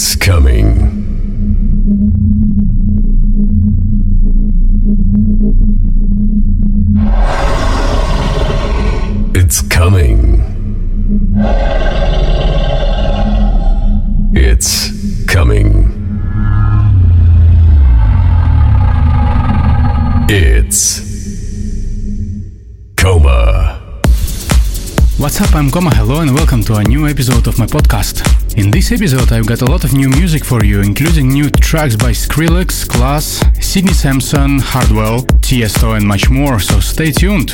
It's coming. It's coming. It's coming. It's Coma. What's up, I'm Coma. Hello and welcome to a new episode of my podcast. In this episode, I've got a lot of new music for you, including new tracks by Skrillex, Klaas, Sidney Samson, Hardwell, Tiesto, and much more, so stay tuned.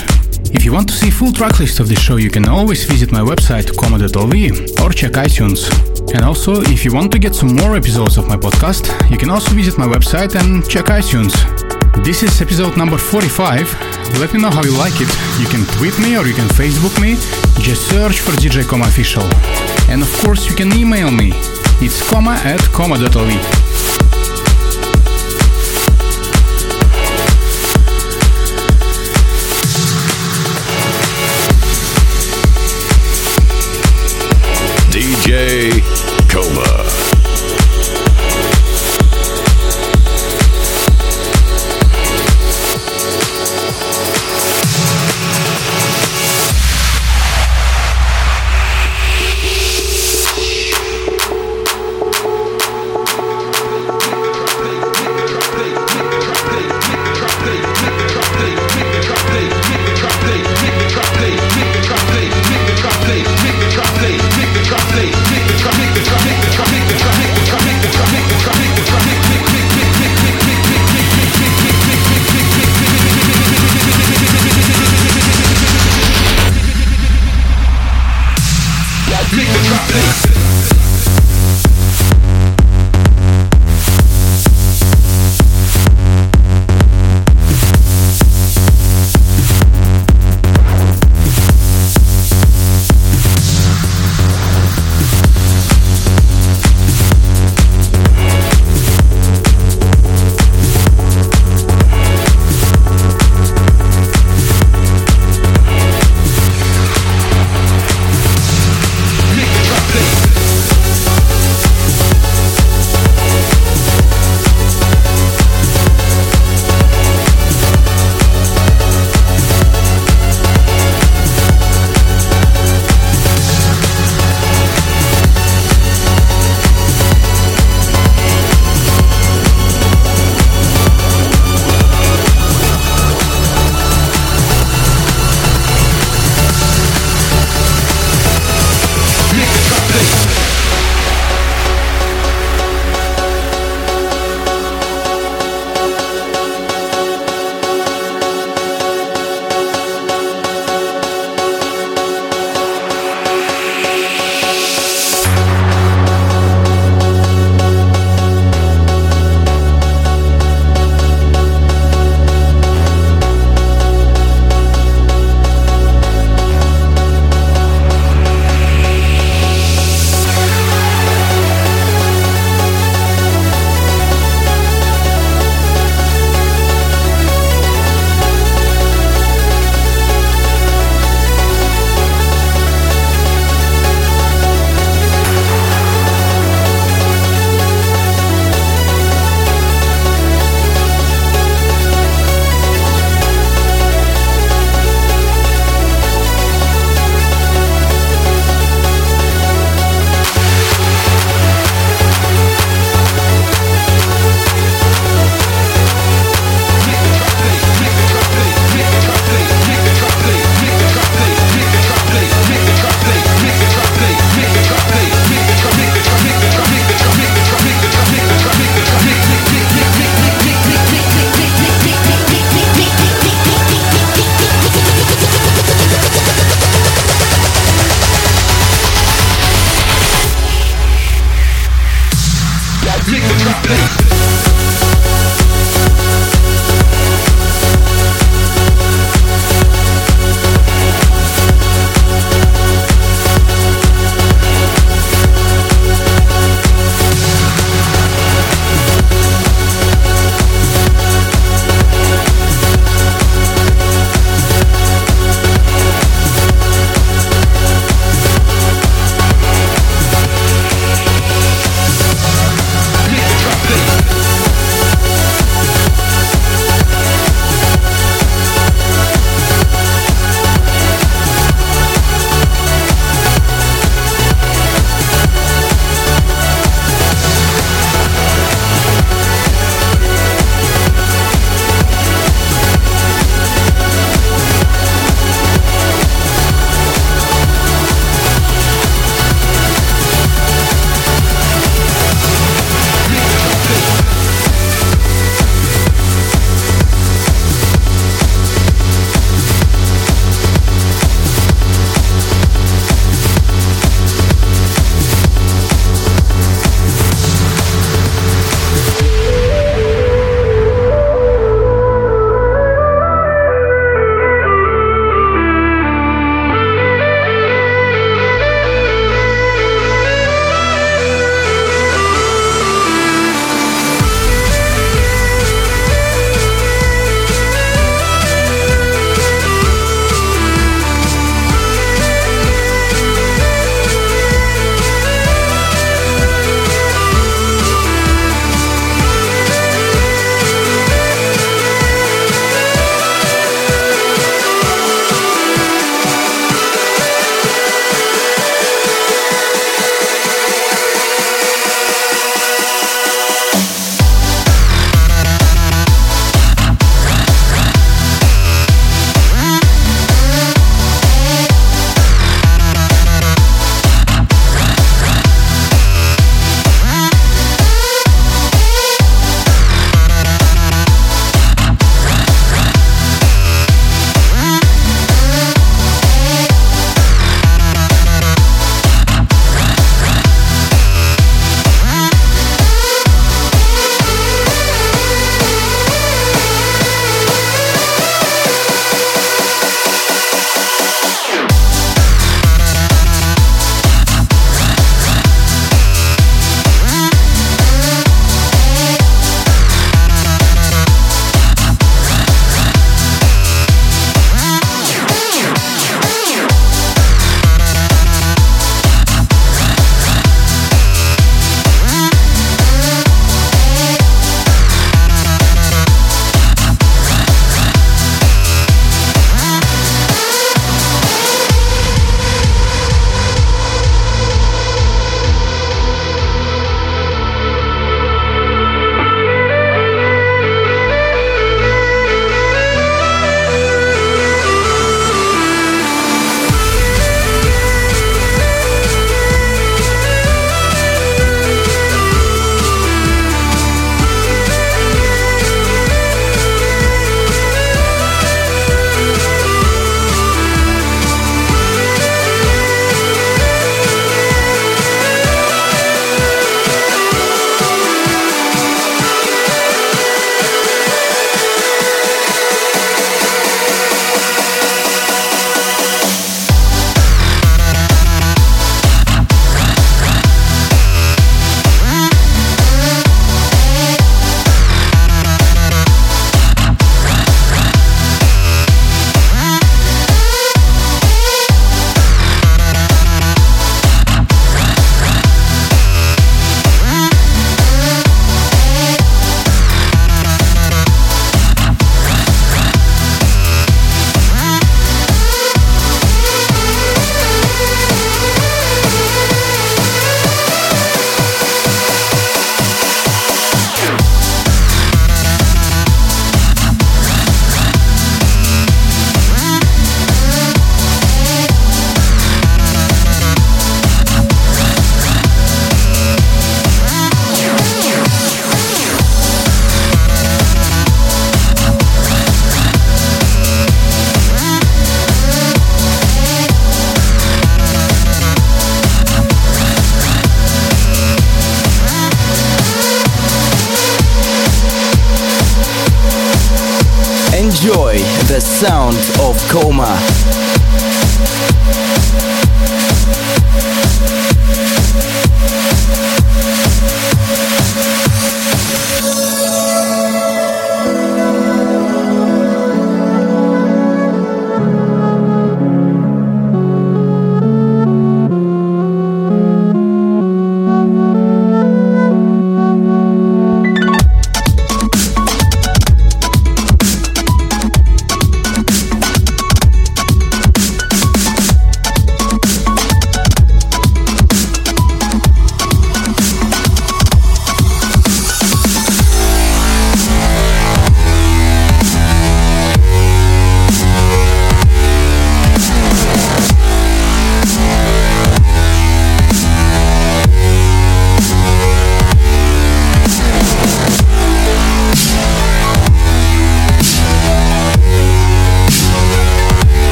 If you want to see full tracklist of the show, you can always visit my website coma.lv or check iTunes. And also, if you want to get some more episodes of my podcast, you can also visit my website and check iTunes. This is episode number 45. Let me know how you like it. You can tweet me or you can Facebook me. Just search for DJ Coma Official. And of course, you can email me. It's coma at coma.lv. DJ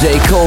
DJ Coma.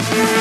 Get low.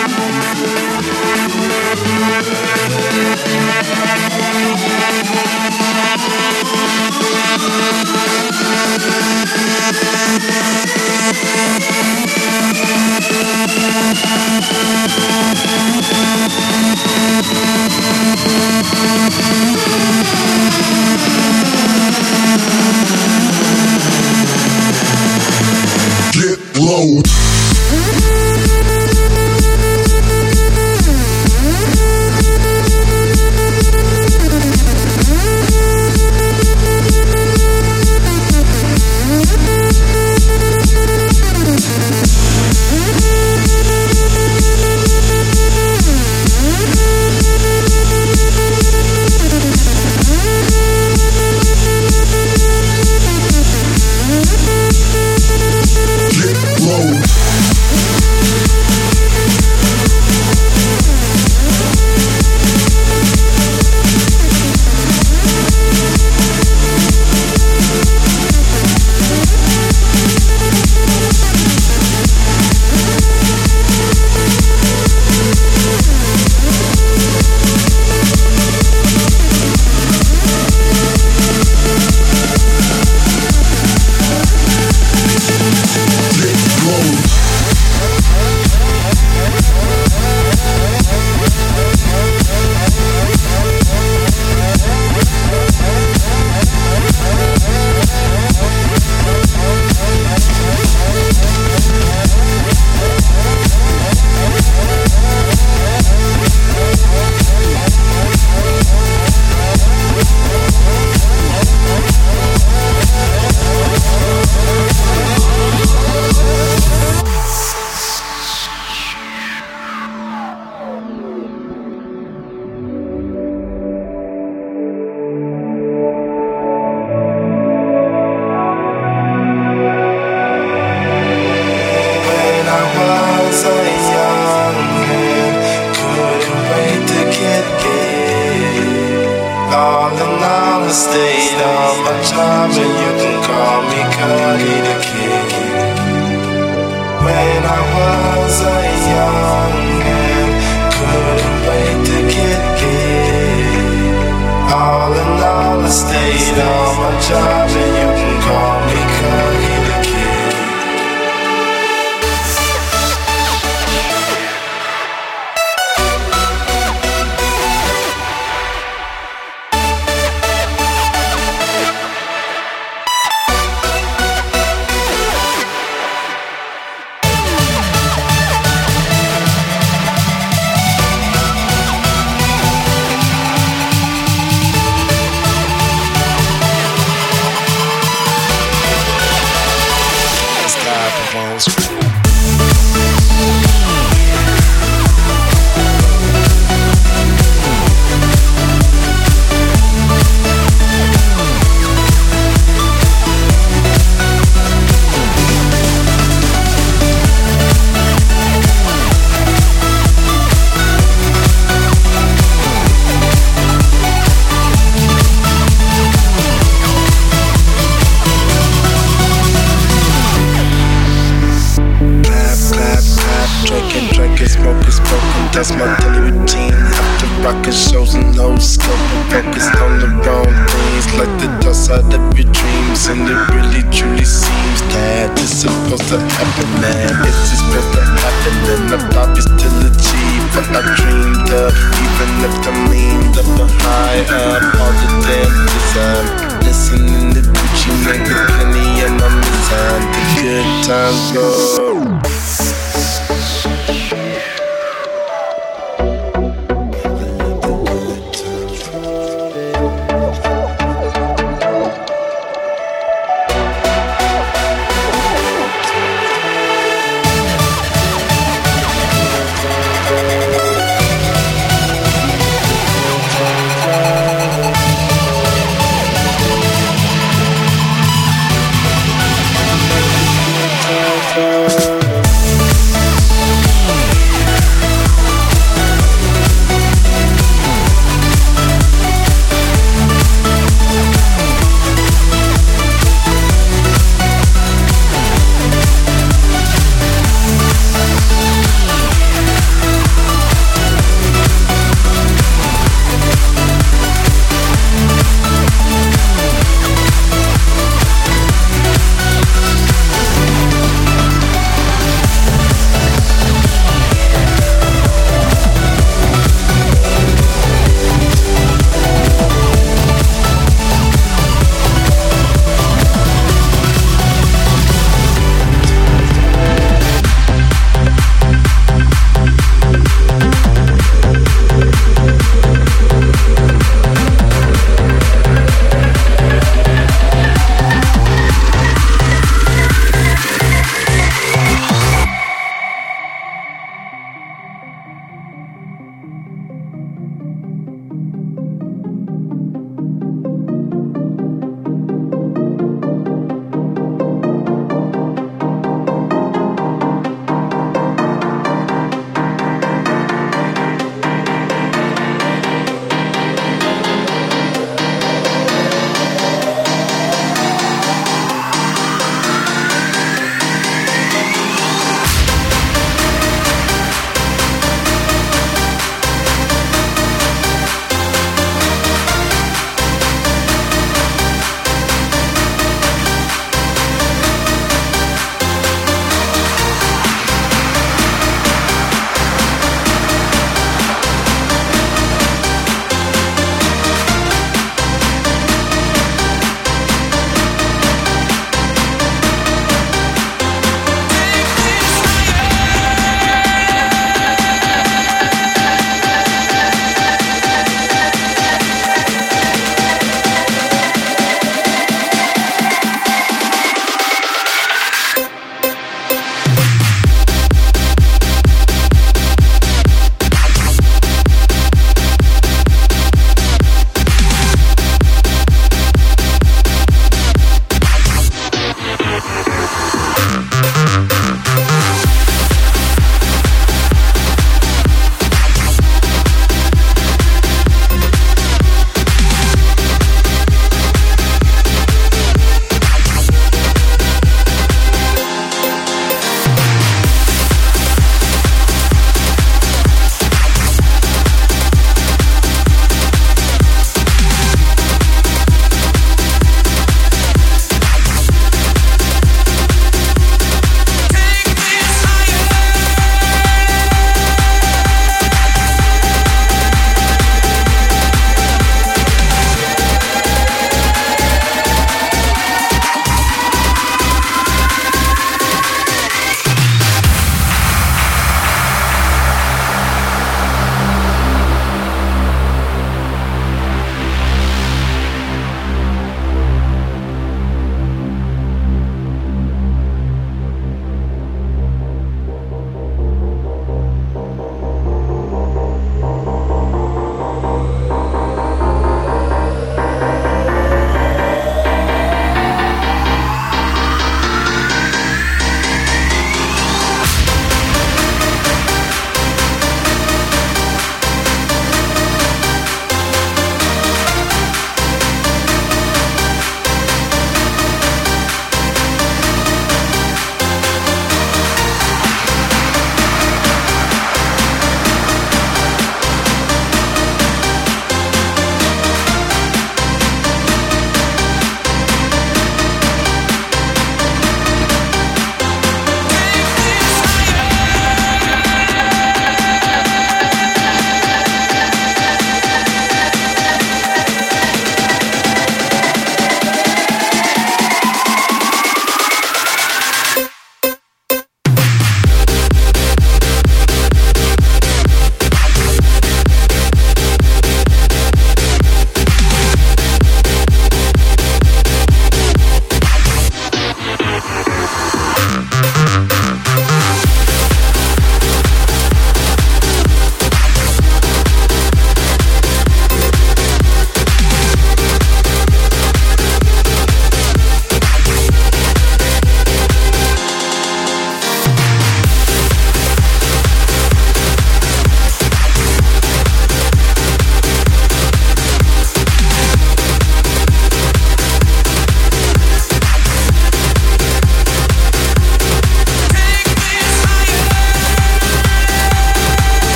Stayed on my job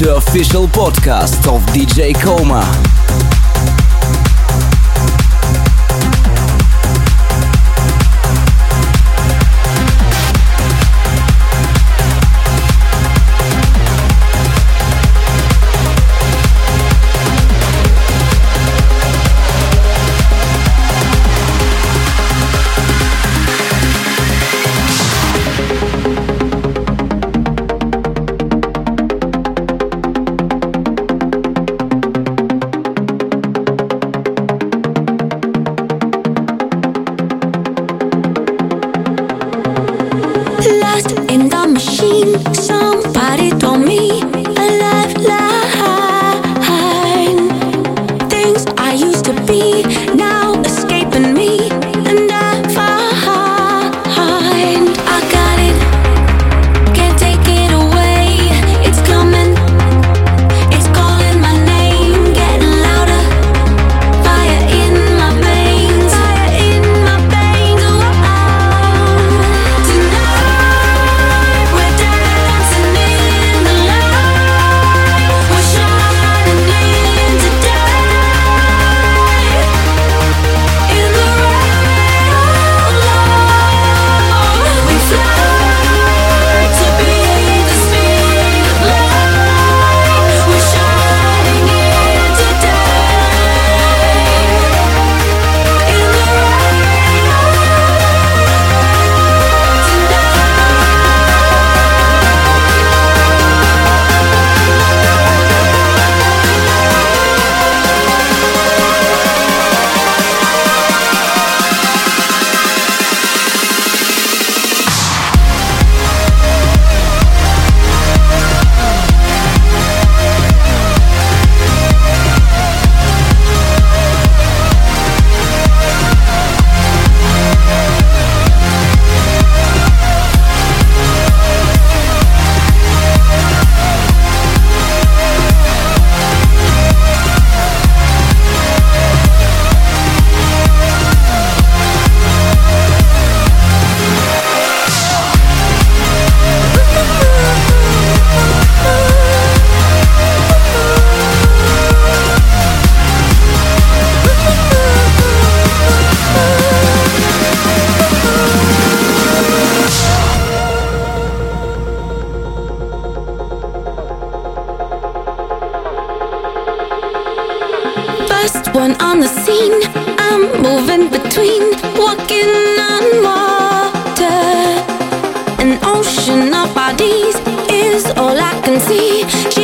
to official podcast of DJ Coma. on the scene. I'm moving between walking on water. An ocean of bodies is all I can see.